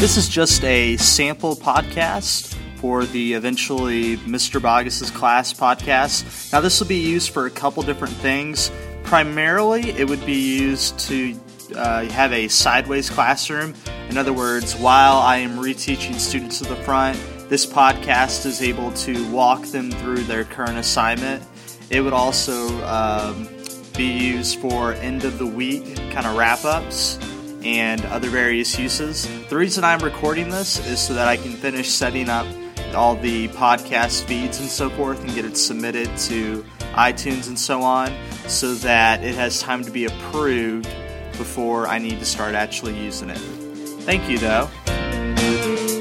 This is just a sample podcast for the eventually Mr. Boggus's class podcast. Now, this will be used for a couple different things. Primarily, it would be used to uh, have a sideways classroom. In other words, while I am reteaching students to the front, this podcast is able to walk them through their current assignment. It would also um, be used for end of the week kind of wrap ups and other various uses. The reason I'm recording this is so that I can finish setting up all the podcast feeds and so forth and get it submitted to iTunes and so on so that it has time to be approved before I need to start actually using it. Thank you, though.